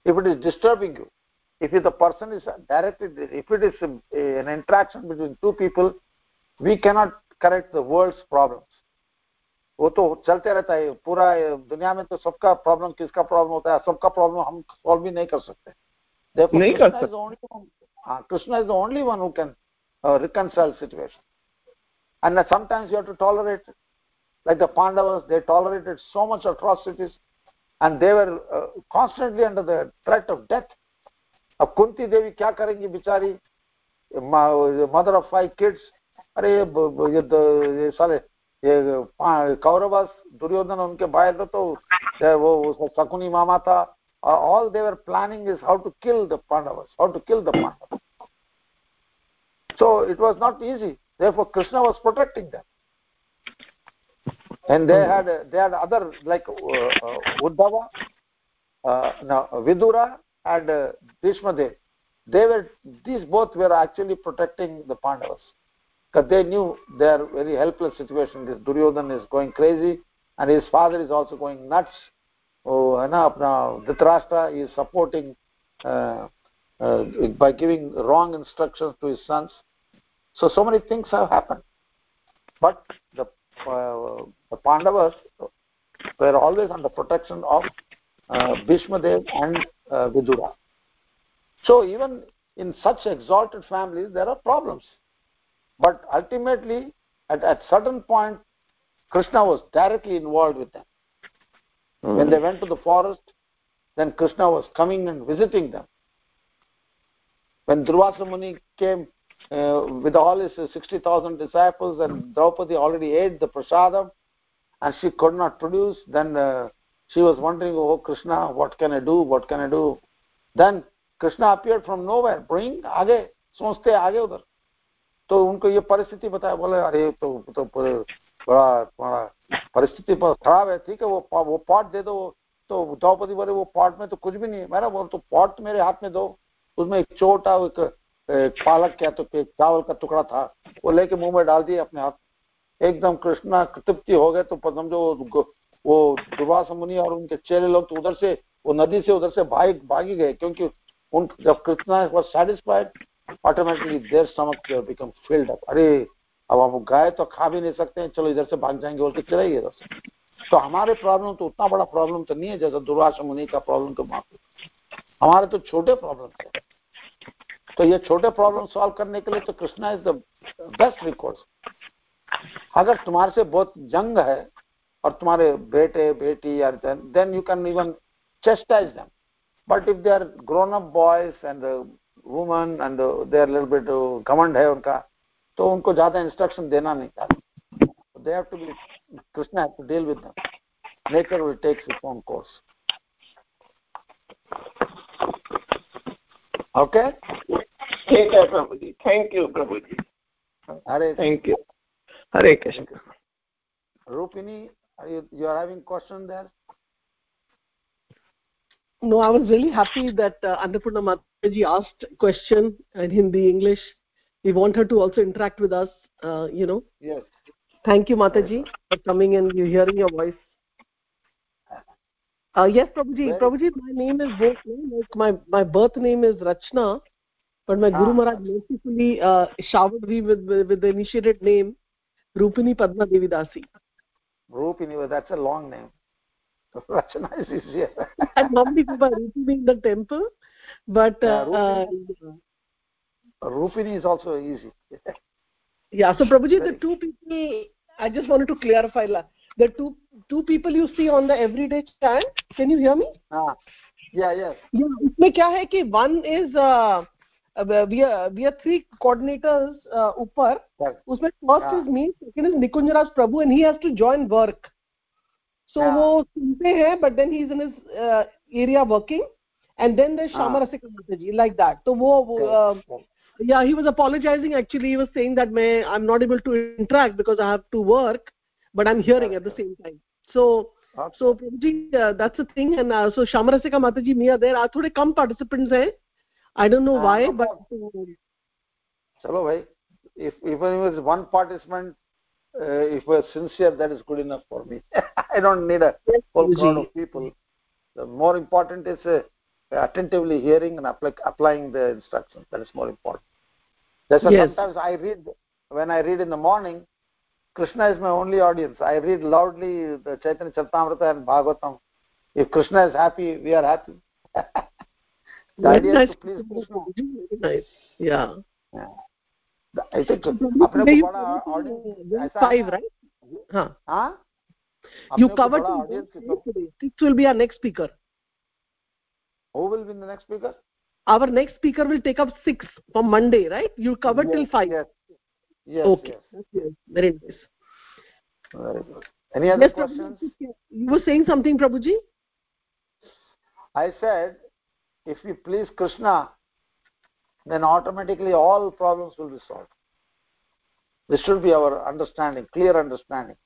if it is disturbing you if is the person is directly if it is an interaction between two people we cannot correct the world problem वो तो चलते रहता है पूरा दुनिया में तो सबका प्रॉब्लम किसका प्रॉब्लम होता है सबका प्रॉब्लम हम सॉल्व भी नहीं कर सकते। नहीं कर सकते। is the only one- हाँ, Krishna is the only one who can uh, reconcile situation. And that sometimes you have to tolerate it. Like the Pandavas, they tolerated so much atrocities and they were uh, constantly under the threat of death. अब कुंती देवी क्या करेंगी बेचारी mother of five kids अरे ये ब- ब- ये the- ये साले ये पा- कौरवस दुर्योधन उनके भाई थे तो ये वो वो शकुनी मामा था all they were planning is how to kill the pandavas how to kill the pandavas. So it was not easy. Therefore krishna was protecting them. And they had uh, they had other like uh, uh, uddhava uh, no, vidura and uh, bhishmadev. They were these both were actually protecting the pandavas. Because they knew their very helpless situation. This duryodhan is going crazy and his father is also going nuts oh, now Dhritarashtra is supporting uh, uh, by giving wrong instructions to his sons. So, so many things have happened. But uh, the, Pandavas were always under protection of uh, Bhishmadev and uh, Vidura. So, even in such exalted families, there are problems. But ultimately, at a certain point, Krishna was directly involved with them. when they went to the forest then krishna was coming and visiting them when durvasa muni came uh, with all his 60000 disciples and draupadi already ate the prasadam and she could not produce then uh, she was wondering oh krishna what can i do what can i do then krishna appeared from nowhere bring आगे सोचते आगे उधर तो उनको ये परिस्थिति बताया बोले अरे तो तो पूरे- बड़ा परिस्थिति पर खराब है ठीक है वो वो पॉट दे दो तो द्रौपदी बोले वो पॉट में तो कुछ भी नहीं है। मैंने बोल तो पॉट मेरे हाथ में दो। उसमें एक छोटा एक, पालक क्या तो चावल का टुकड़ा था वो लेके मुँह में डाल दिया अपने हाथ। एकदम कृष्णा तृप्ति हो गए तो समझो वो- वो दुर्वासा मुनि और उनके चेले लोग तो उधर से वो नदी से उधर से भाग भागी गए क्योंकि उन जब Krishna was satisfied automatically their stomach become filled up अरे अब आप गए तो खा भी नहीं सकते हैं चलो इधर से भाग जाएँगे और के चले इधर से तो हमारे प्रॉब्लम तो उतना बड़ा प्रॉब्लम तो नहीं है जैसा दुर्वासा मुनि का प्रॉब्लम तो माफ़ हमारे तो छोटे प्रॉब्लम है। तो ये छोटे प्रॉब्लम सॉल्व करने के लिए तो Krishna is the best record अगर तुम्हारे से बहुत जंग है और तुम्हारे बेटे बेटी या then you can even if they are grown up boys and uh, women and uh, they are little bit uh, घमंड है उनका तो उनको ज़्यादा इंस्ट्रक्शन देना नहीं चाहते दे हैव ओके ठीक है Prabhu ji thank you Prabhu ji Hare thank you Hare Krishna Rupini are you you are having question there No, I was really happy that uh, Annapurna Mataji asked question in Hindi, English. We want her to also interact with us, uh, you know. Yes. Thank you, Mataji, for coming and you hearing your voice. Uh, yes, Prabhuji. Prabhuji, my name is both. Like my, my birth name is Rachna, but my Guru Ah. Maharaj mercifully uh, showered me with, with, with the initiated name Rupini Padma Devi Dasi. Rupini, well, that's a long name. Rachana is easier. I normally go by Rupini in the temple, but uh, Yeah, uh, Rupini is also easy. Yeah. So Prabhuji, the two people, I just wanted to clarify. la- The two two people you see on the everyday chant. Can you hear me? ah. Yeah, yes. Yeah. इसमें क्या है कि one is uh, uh, we are we are three coordinators uh, ऊपर. Correct. उसमें first Yeah. is me, second is Nikunjaraj Prabhu, and he has to join work. So Yeah. वो सुनते हैं, but then he's in his uh, area working, and then there's Shama Ah. Rasika Mataji like that. So वो वो, uh. Yeah he was apologizing actually he was saying that may i'm not able to interact because i have to work but i'm hearing at the same time so Okay. so Prabhuji, uh, that's the thing and uh, so shamarasika mataji me are there are thode kam participants hai i don't know Ah, why no but Chalo, bhai. If even if one participant, uh, if we're sincere, that is good enough for me. I don't need a Yes, whole crowd of people. The more important is uh, attentively hearing and apply, applying the instructions. That is more important. That's why Yes. sometimes I read when I read in the morning. Krishna is my only audience. I read loudly the Chaitanya Charitamrita and Bhagavatam. If Krishna is happy, we are happy. the Very idea nice is to please Krishna. Prabhuji, very nice yeah Yeah. I think Prabhuji, अपने today को you बड़ा covered audience till, uh, ऐसा है five ना, right हाँ हाँ you अपने को covered बड़ा till audience five today six will be our next speaker who will be the next speaker? Our next speaker will take up six from monday right? You covered till five. yes. Yes okay. yes. Very nice. Very good. Any other yes, questions? Prabhuji, you were saying something, Prabhuji? I said if we please Krishna then automatically all problems will be solved. This should be our understanding clear understanding.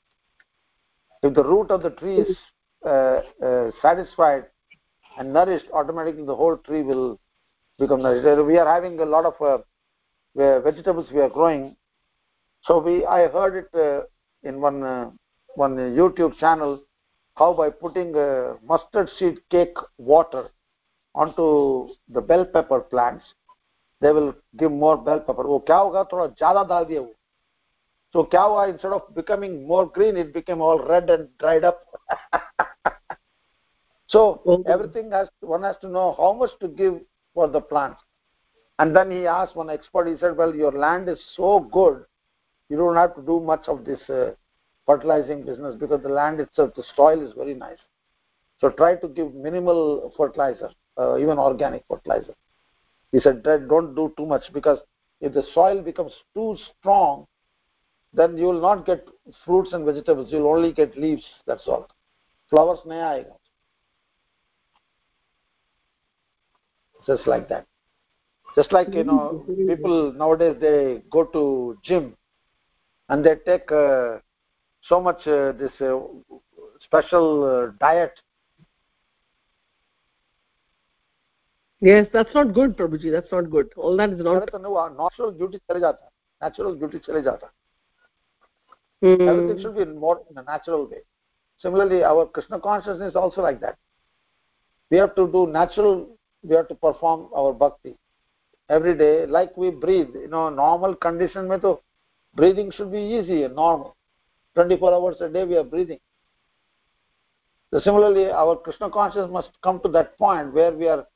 If the root of the tree is uh, uh, satisfied and nourished automatically the whole tree will become nourished we are having a lot of uh, uh, vegetables we are growing so we i heard it uh, in one uh, one youtube channel how by putting uh, mustard seed cake water onto the bell pepper plants they will give more bell pepper वो क्या होगा थोड़ा ज्यादा डाल दिया वो so क्या हुआ instead of becoming more green it became all red and dried up so Oh. everything has one has to know how much to give for the plants and then he asked one expert he said well your land is so good you don't have to do much of this uh, fertilizing business because the land itself the soil is very nice. So try to give minimal fertilizer uh, even organic fertilizer. He said "Don't- don't do too much because if the soil becomes too strong then you will not get fruits and vegetables you will only get leaves that's all. Flowers nahi aayega just like that. Just like you know people nowadays they go to gym and they take uh, so much uh, this uh, special uh, diet. Yes that's not good prabhuji that's not good. All that is not uh, natural duty chale jata. Natural duty chale jata. Hmm. Everything should be more in a natural way. Similarly our krishna consciousness also like that. We have to do natural we have to perform our bhakti. Every day like we breathe you know normal condition mein to breathing should be easy and normal. 24 hours a day we are breathing. So similarly our krishna consciousness must come to that point where we are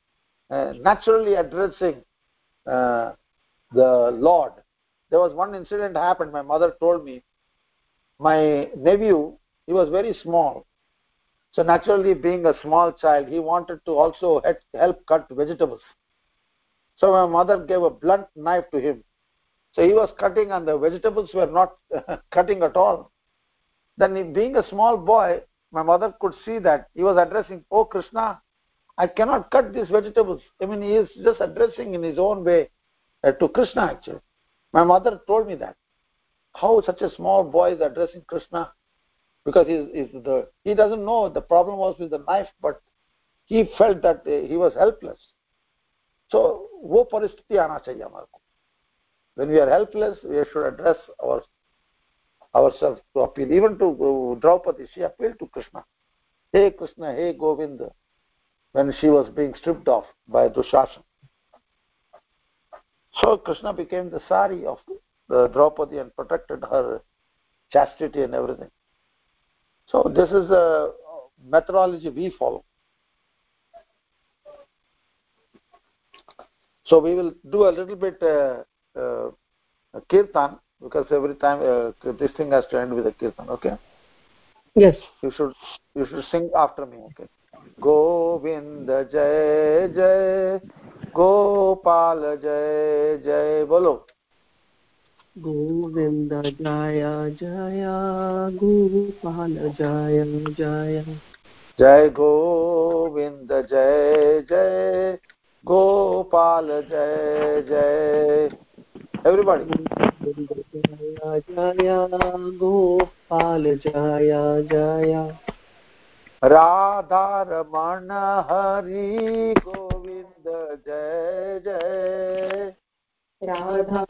uh, naturally addressing uh, the lord. There was one incident happened. My mother told me my nephew he was very small so naturally being a small child he wanted to also help cut vegetables. So my mother gave a blunt knife to him. So he was cutting and the vegetables were not cutting at all. Then he, being a small boy my mother could see that he was addressing oh krishna i cannot cut these vegetables. I mean he is just addressing in his own way uh, to krishna actually. My mother told me that. How such a small boy is addressing krishna because he's, he's the he doesn't know the problem was with the knife but he felt that uh, he was helpless. So wo paristhiti aana chahiye when we are helpless we should address our ourselves to appeal. Even to uh, draupadi she appealed to krishna. Hey krishna hey govind. When she was being stripped off by dushashan so krishna became the sari of the draupadi and protected her chastity and everything so this is a methodology we follow. So we will do a little bit uh, uh, kirtan because every time uh, this thing has to end with a kirtan okay? Yes. You should you should sing after me okay? Govind jay jay gopal jay jay bolo Govind जय जय गोपाल जय जय। जय गोविन्द जय जय गोपाल जय जय। Everybody जय जय गोपाल जय जय। राधा रमण हरि गोविन्द जय जय। राधा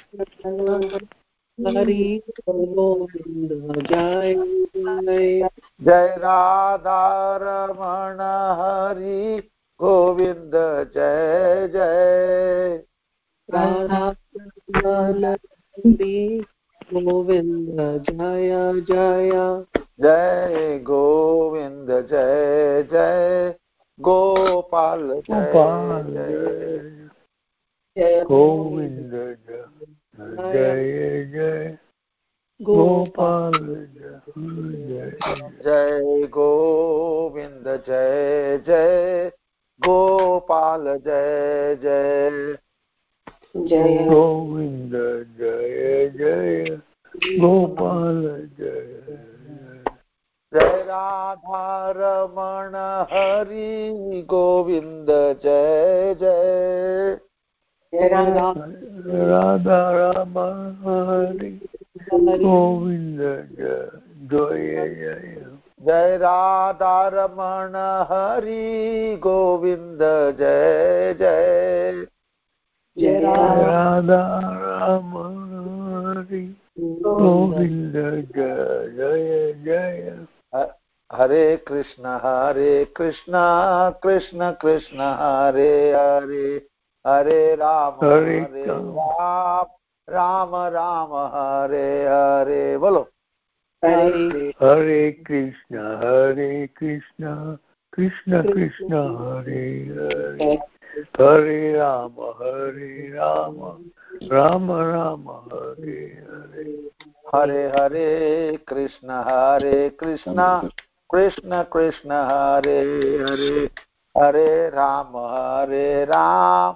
हरि गोविन्द जय जय जय राधा रमण हरि गोविन्द जय जय। राधा हरि गोविन्द जय जय। जय गोविन्द जय जय। गोपाल जय। जय। गोविन्द जय। जय जय गोपाल जय। जय गोविन्द जय जय गोपाल जय जय। जय गोविंद जय जय गोपाल जय जय। राधा रमण हरि गोविन्द जय जय जय। राधा राम हरि गोविन्द जय जय जय राधा रमण हरि गोविन्द जय जय जय राधा राम हरि गोविन्द जय जय जय हरे कृष्ण हरे कृष्ण कृष्ण कृष्ण हरे हरे हरे राम हरे हरे राम। राम राम राम हरे हरे। बोलो। हरे हरे कृष्ण हरे कृष्ण कृष्ण कृष्ण हरे हरे। हरे राम हरे राम राम राम हरे हरे। हरे हरे कृष्ण हरे कृष्ण कृष्ण कृष्ण हरे हरे। हरे राम हरे राम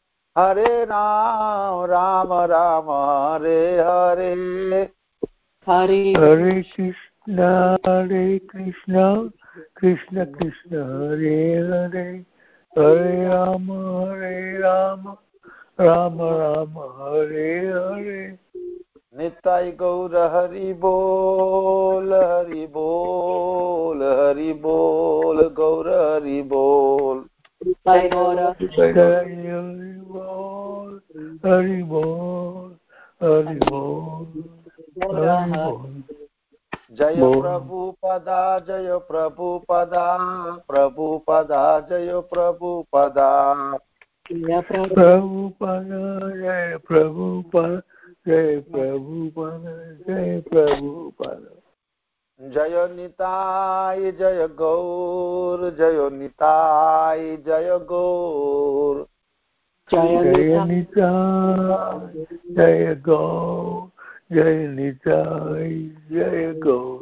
हरे राम राम राम हरे हरे। हरे हरे कृष्ण हरे कृष्ण कृष्ण कृष्ण हरे हरे। हरे राम हरे राम राम राम हरे हरे। निताय गौर हरि बोल हरि बोल हरि बोल गौर हरि बोल। हरि बोल हरि बोल हरि बोल हरि बोल जय बोल। प्रभुपदा जय प्रभुपदा प्रभुपदा जय प्रभुपदा जय प्रभु प्रभुपद जय प्रभुपद जय प्रभुपद जय प्रभुपद जय निताय जय गौर जय निताय जय गौर। जय निताय जय गौ जय निताय जय गौ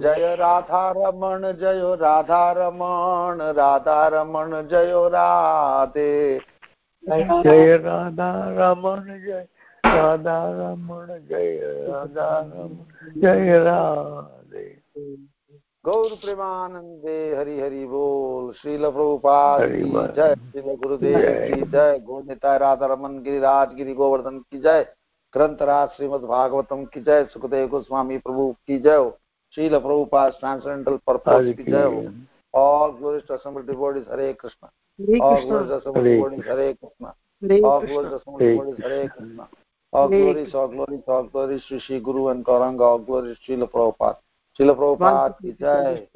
जय राधा रमण जय राधा रमण राधा रमण जय राधे। जय राधा रमण जय राधारमण जय राधारम जय राधे। गौर प्रेमानंदे हरि हरि बोल श्रील प्रभुपाद जय श्री गुरुदेव की जय गोनिता राधारमन गिरिराज गिरि गोवर्धन की जय ग्रंथराज श्रीमद भागवतम की जय सुखदेव गोस्वामी प्रभु की जय श्रील प्रभुपाद ट्रांसडेंटल पर्पज की जय all glorious assemble devotees Hare Krishna. All glorious assemble devotees Hare Krishna. All glorious assemble devotees Hare Krishna all glories all glories all glories to Sri Guru and Karanga, all glories to Srila Prabhupada Srila Prabhupada ki jai